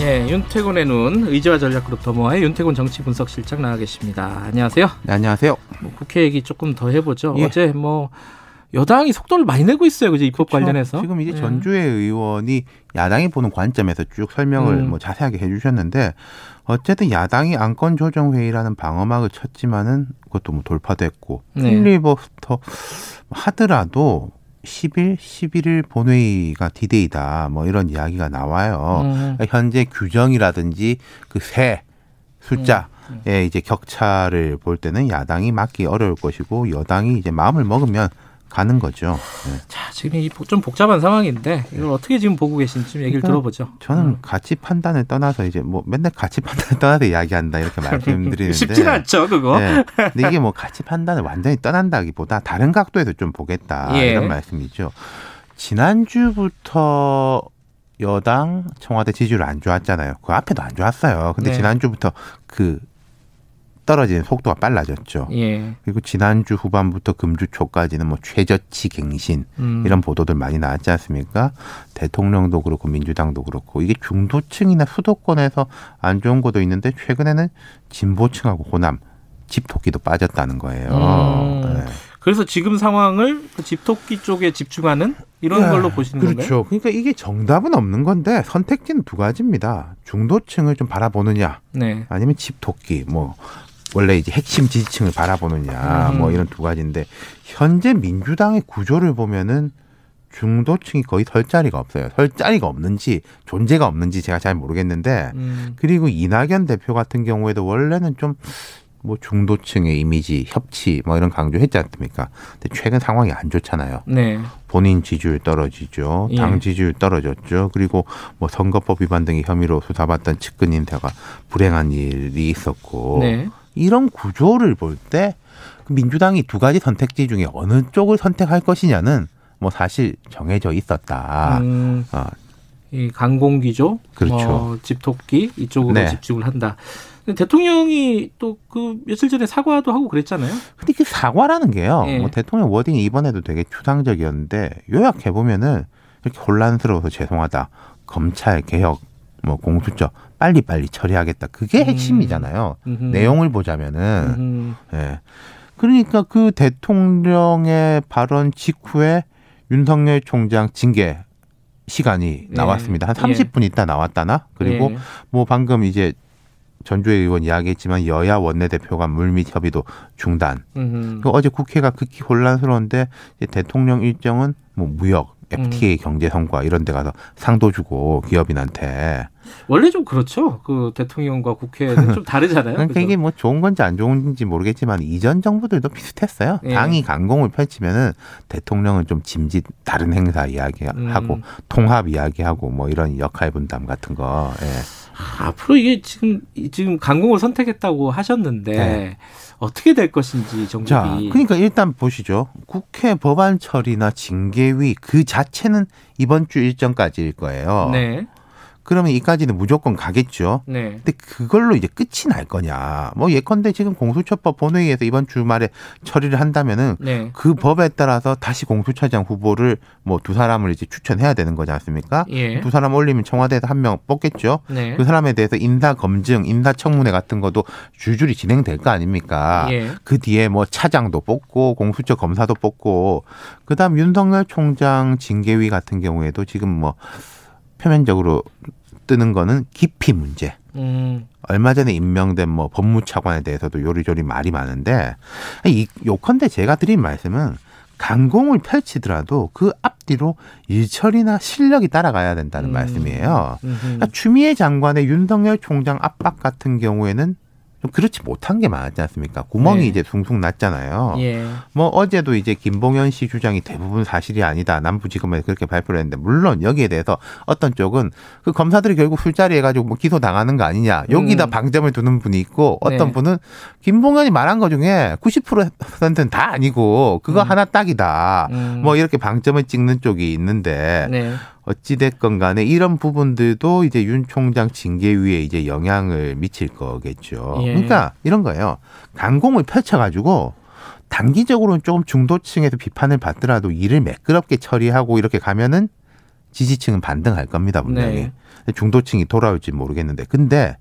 예, 윤태곤의 눈 의지와 전략그룹 더모아의 윤태곤 정치 분석 실장 나와 계십니다. 안녕하세요. 네, 안녕하세요. 뭐 국회 얘기 조금 더 해보죠. 예. 어제 뭐 여당이 속도를 많이 내고 있어요, 그죠 입법 그렇죠. 관련해서. 지금 이제 예. 전주의 의원이 야당이 보는 관점에서 쭉 설명을 음. 뭐 자세하게 해주셨는데 어쨌든 야당이 안건 조정 회의라는 방어막을 쳤지만은 그것도 뭐 돌파됐고 네. 필리버스터 하더라도 10일, 11일 본회의가 디데이다 뭐 이런 이야기가 나와요. 음. 그러니까 현재 규정이라든지 그 세 숫자의 이제 격차를 볼 때는 야당이 막기 어려울 것이고 여당이 이제 마음을 먹으면 가는 거죠. 네. 자, 지금 이 좀 복잡한 상황인데 이걸 어떻게 지금 보고 계신지 좀 얘기를 그러니까 들어보죠. 저는 음. 가치 판단을 떠나서 이제 뭐 맨날 가치 판단을 떠나서 이야기한다 이렇게 말씀드리는데 쉽진 않죠, 그거. 네. 근데 이게 뭐 가치 판단을 완전히 떠난다기보다 다른 각도에서 좀 보겠다 예. 이런 말씀이죠. 지난주부터 여당 청와대 지지율 안 좋았잖아요. 그 앞에도 안 좋았어요. 근데 네. 지난주부터 그 떨어지는 속도가 빨라졌죠. 예. 그리고 지난주 후반부터 금주 초까지는 뭐 최저치 갱신 음. 이런 보도들 많이 나왔지 않습니까? 대통령도 그렇고 민주당도 그렇고 이게 중도층이나 수도권에서 안 좋은 것도 있는데 최근에는 진보층하고 호남 집토끼도 빠졌다는 거예요. 음. 네. 그래서 지금 상황을 그 집토끼 쪽에 집중하는 이런 야, 걸로 보시는 건가요? 그렇죠. 그러니까 이게 정답은 없는 건데 선택지는 두 가지입니다. 중도층을 좀 바라보느냐 네. 아니면 집토끼 뭐 원래 이제 핵심 지지층을 바라보느냐 음. 뭐 이런 두 가지인데 현재 민주당의 구조를 보면은 중도층이 거의 설 자리가 없어요. 설 자리가 없는지 존재가 없는지 제가 잘 모르겠는데 음. 그리고 이낙연 대표 같은 경우에도 원래는 좀 뭐 중도층의 이미지 협치 뭐 이런 강조했지 않습니까? 근데 최근 상황이 안 좋잖아요. 네. 본인 지지율 떨어지죠. 예. 당 지지율 떨어졌죠. 그리고 뭐 선거법 위반 등의 혐의로 수사받던 측근 인사가 불행한 일이 있었고 네. 이런 구조를 볼 때 민주당이 두 가지 선택지 중에 어느 쪽을 선택할 것이냐는 뭐 사실 정해져 있었다. 음, 어, 이 강공기조, 그렇죠. 뭐 집토끼 이쪽으로 네. 집중을 한다. 대통령이 또 그 며칠 전에 사과도 하고 그랬잖아요. 근데 그 사과라는 게요. 예. 뭐 대통령 워딩이 이번에도 되게 추상적이었는데 요약해 보면은 이렇게 혼란스러워서 죄송하다. 검찰 개혁, 뭐 공수처 빨리 빨리 처리하겠다. 그게 음. 핵심이잖아요. 음흠. 내용을 보자면은 음, 예. 그러니까 그 대통령의 발언 직후에 윤석열 총장 징계 시간이 네. 나왔습니다. 한 예. 30분 있다 나왔다나? 그리고 예. 뭐 방금 이제 전주의 의원 이야기했지만 여야 원내대표가 물밑 협의도 중단. 그 어제 국회가 극히 혼란스러운데 대통령 일정은 뭐 무역, FTA 음. 경제 성과 이런 데 가서 상도 주고 기업인한테. 원래 좀 그렇죠. 그 대통령과 국회는 좀 다르잖아요. 그러니까 그죠? 이게 뭐 좋은 건지 안 좋은지 모르겠지만 이전 정부들도 비슷했어요. 예. 당이 강공을 펼치면은 대통령은 좀 짐짓 다른 행사 이야기하고 음. 통합 이야기하고 뭐 이런 역할 분담 같은 거. 예. 아, 앞으로 이게 지금 지금 강공을 선택했다고 하셨는데 네. 어떻게 될 것인지 정국이. 자, 그러니까 일단 보시죠. 국회 법안 처리나 징계위 그 자체는 이번 주 일정까지일 거예요. 네. 그러면 이까지는 무조건 가겠죠. 네. 근데 그걸로 이제 끝이 날 거냐. 뭐 예컨대 지금 공수처법 본회의에서 이번 주말에 처리를 한다면은 네. 그 법에 따라서 다시 공수처장 후보를 뭐 두 사람을 이제 추천해야 되는 거지 않습니까? 예. 두 사람 올리면 청와대에서 한 명 뽑겠죠. 네. 그 사람에 대해서 인사 검증, 인사 청문회 같은 것도 줄줄이 진행될 거 아닙니까? 예. 그 뒤에 뭐 차장도 뽑고 공수처 검사도 뽑고 그다음 윤석열 총장 징계위 같은 경우에도 지금 뭐 표면적으로 뜨는 거는 깊이 문제. 음. 얼마 전에 임명된 뭐 법무차관에 대해서도 요리조리 말이 많은데 이 요컨대 제가 드린 말씀은 강공을 펼치더라도 그 앞뒤로 일처리나 실력이 따라가야 된다는 음. 말씀이에요. 그러니까 추미애 장관의 윤석열 총장 압박 같은 경우에는 좀 그렇지 못한 게 많았지 않습니까? 구멍이 네. 이제 숭숭 났잖아요. 예. 뭐 어제도 이제 김봉현 씨 주장이 대부분 사실이 아니다. 남부지검에서 그렇게 발표를 했는데 물론 여기에 대해서 어떤 쪽은 그 검사들이 결국 술자리 해가지고 뭐 기소 당하는 거 아니냐. 여기다 음. 방점을 두는 분이 있고 어떤 네. 분은 김봉현이 말한 것 중에 90%는 다 아니고 그거 음. 하나 딱이다. 음. 뭐 이렇게 방점을 찍는 쪽이 있는데 네. 어찌됐건 간에 이런 부분들도 이제 윤 총장 징계위에 이제 영향을 미칠 거겠죠. 예. 그러니까 이런 거예요. 강공을 펼쳐가지고 단기적으로는 조금 중도층에서 비판을 받더라도 일을 매끄럽게 처리하고 이렇게 가면은 지지층은 반등할 겁니다, 분명히. 네. 중도층이 돌아올지 모르겠는데. 근데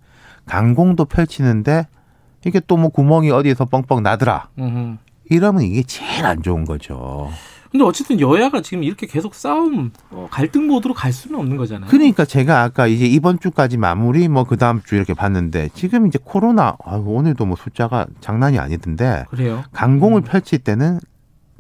강공도 펼치는데 이게 또 뭐 구멍이 어디에서 뻥뻥 나더라. 음흠. 이러면 이게 제일 안 좋은 거죠. 근데 어쨌든 여야가 지금 이렇게 계속 싸움, 어, 갈등 모드로 갈 수는 없는 거잖아요. 그러니까 제가 아까 이제 이번 주까지 마무리 뭐 그 다음 주 이렇게 봤는데 지금 이제 코로나 아유, 오늘도 뭐 숫자가 장난이 아니던데 그래요. 강공을 펼칠 때는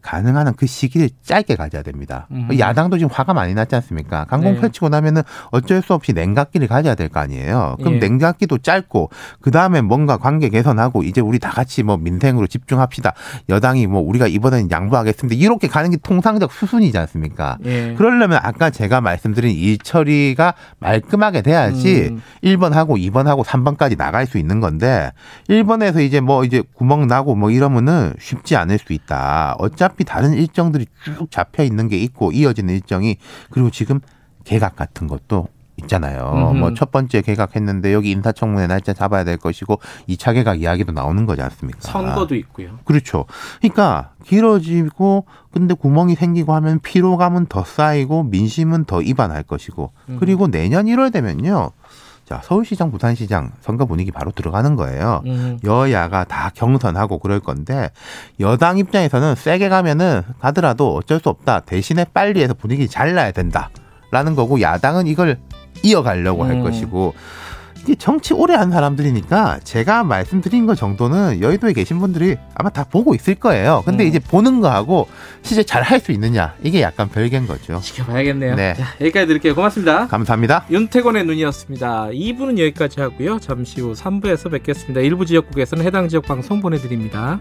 가능한 한그 시기를 짧게 가져야 됩니다. 음. 야당도 지금 화가 많이 났지 않습니까? 강공 네. 펼치고 나면은 어쩔 수 없이 냉각기를 가져야 될 거 아니에요. 그럼 예. 냉각기도 짧고 그 다음에 뭔가 관계 개선하고 이제 우리 다 같이 뭐 민생으로 집중합시다. 여당이 뭐 우리가 이번에는 양보하겠습니다. 이렇게 가는 게 통상적 수순이지 않습니까? 예. 그러려면 아까 제가 말씀드린 일 처리가 말끔하게 돼야지 음. 1번 하고 2번 하고 3번까지 나갈 수 있는 건데 1번에서 이제 뭐 이제 구멍 나고 뭐 이러면은 쉽지 않을 수 있다. 어차 피 다른 일정들이 쭉 잡혀 있는 게 있고 이어지는 일정이 그리고 지금 개각 같은 것도 있잖아요. 뭐 첫 번째 개각했는데 여기 인사청문회 날짜 잡아야 될 것이고 2차 개각 이야기도 나오는 거지 않습니까? 선거도 있고요. 그렇죠. 그러니까 길어지고 근데 구멍이 생기고 하면 피로감은 더 쌓이고 민심은 더 이반할 것이고 음. 그리고 내년 1월 되면요. 자, 서울시장, 부산시장 선거 분위기 바로 들어가는 거예요. 음. 여야가 다 경선하고 그럴 건데 여당 입장에서는 세게 가면은 가더라도 어쩔 수 없다. 대신에 빨리 해서 분위기 잘 나야 된다 라는 거고 야당은 이걸 이어가려고 할 음. 것이고 이게 정치 오래 한 사람들이니까 제가 말씀드린 거 정도는 여의도에 계신 분들이 아마 다 보고 있을 거예요. 근데 음. 이제 보는 거하고 실제 잘 할 수 있느냐 이게 약간 별개인 거죠. 지켜봐야겠네요. 네. 자, 여기까지 드릴게요. 고맙습니다. 감사합니다. 윤태권의 눈이었습니다. 2부는 여기까지 하고요. 잠시 후 3부에서 뵙겠습니다. 일부 지역국에서는 해당 지역 방송 보내드립니다.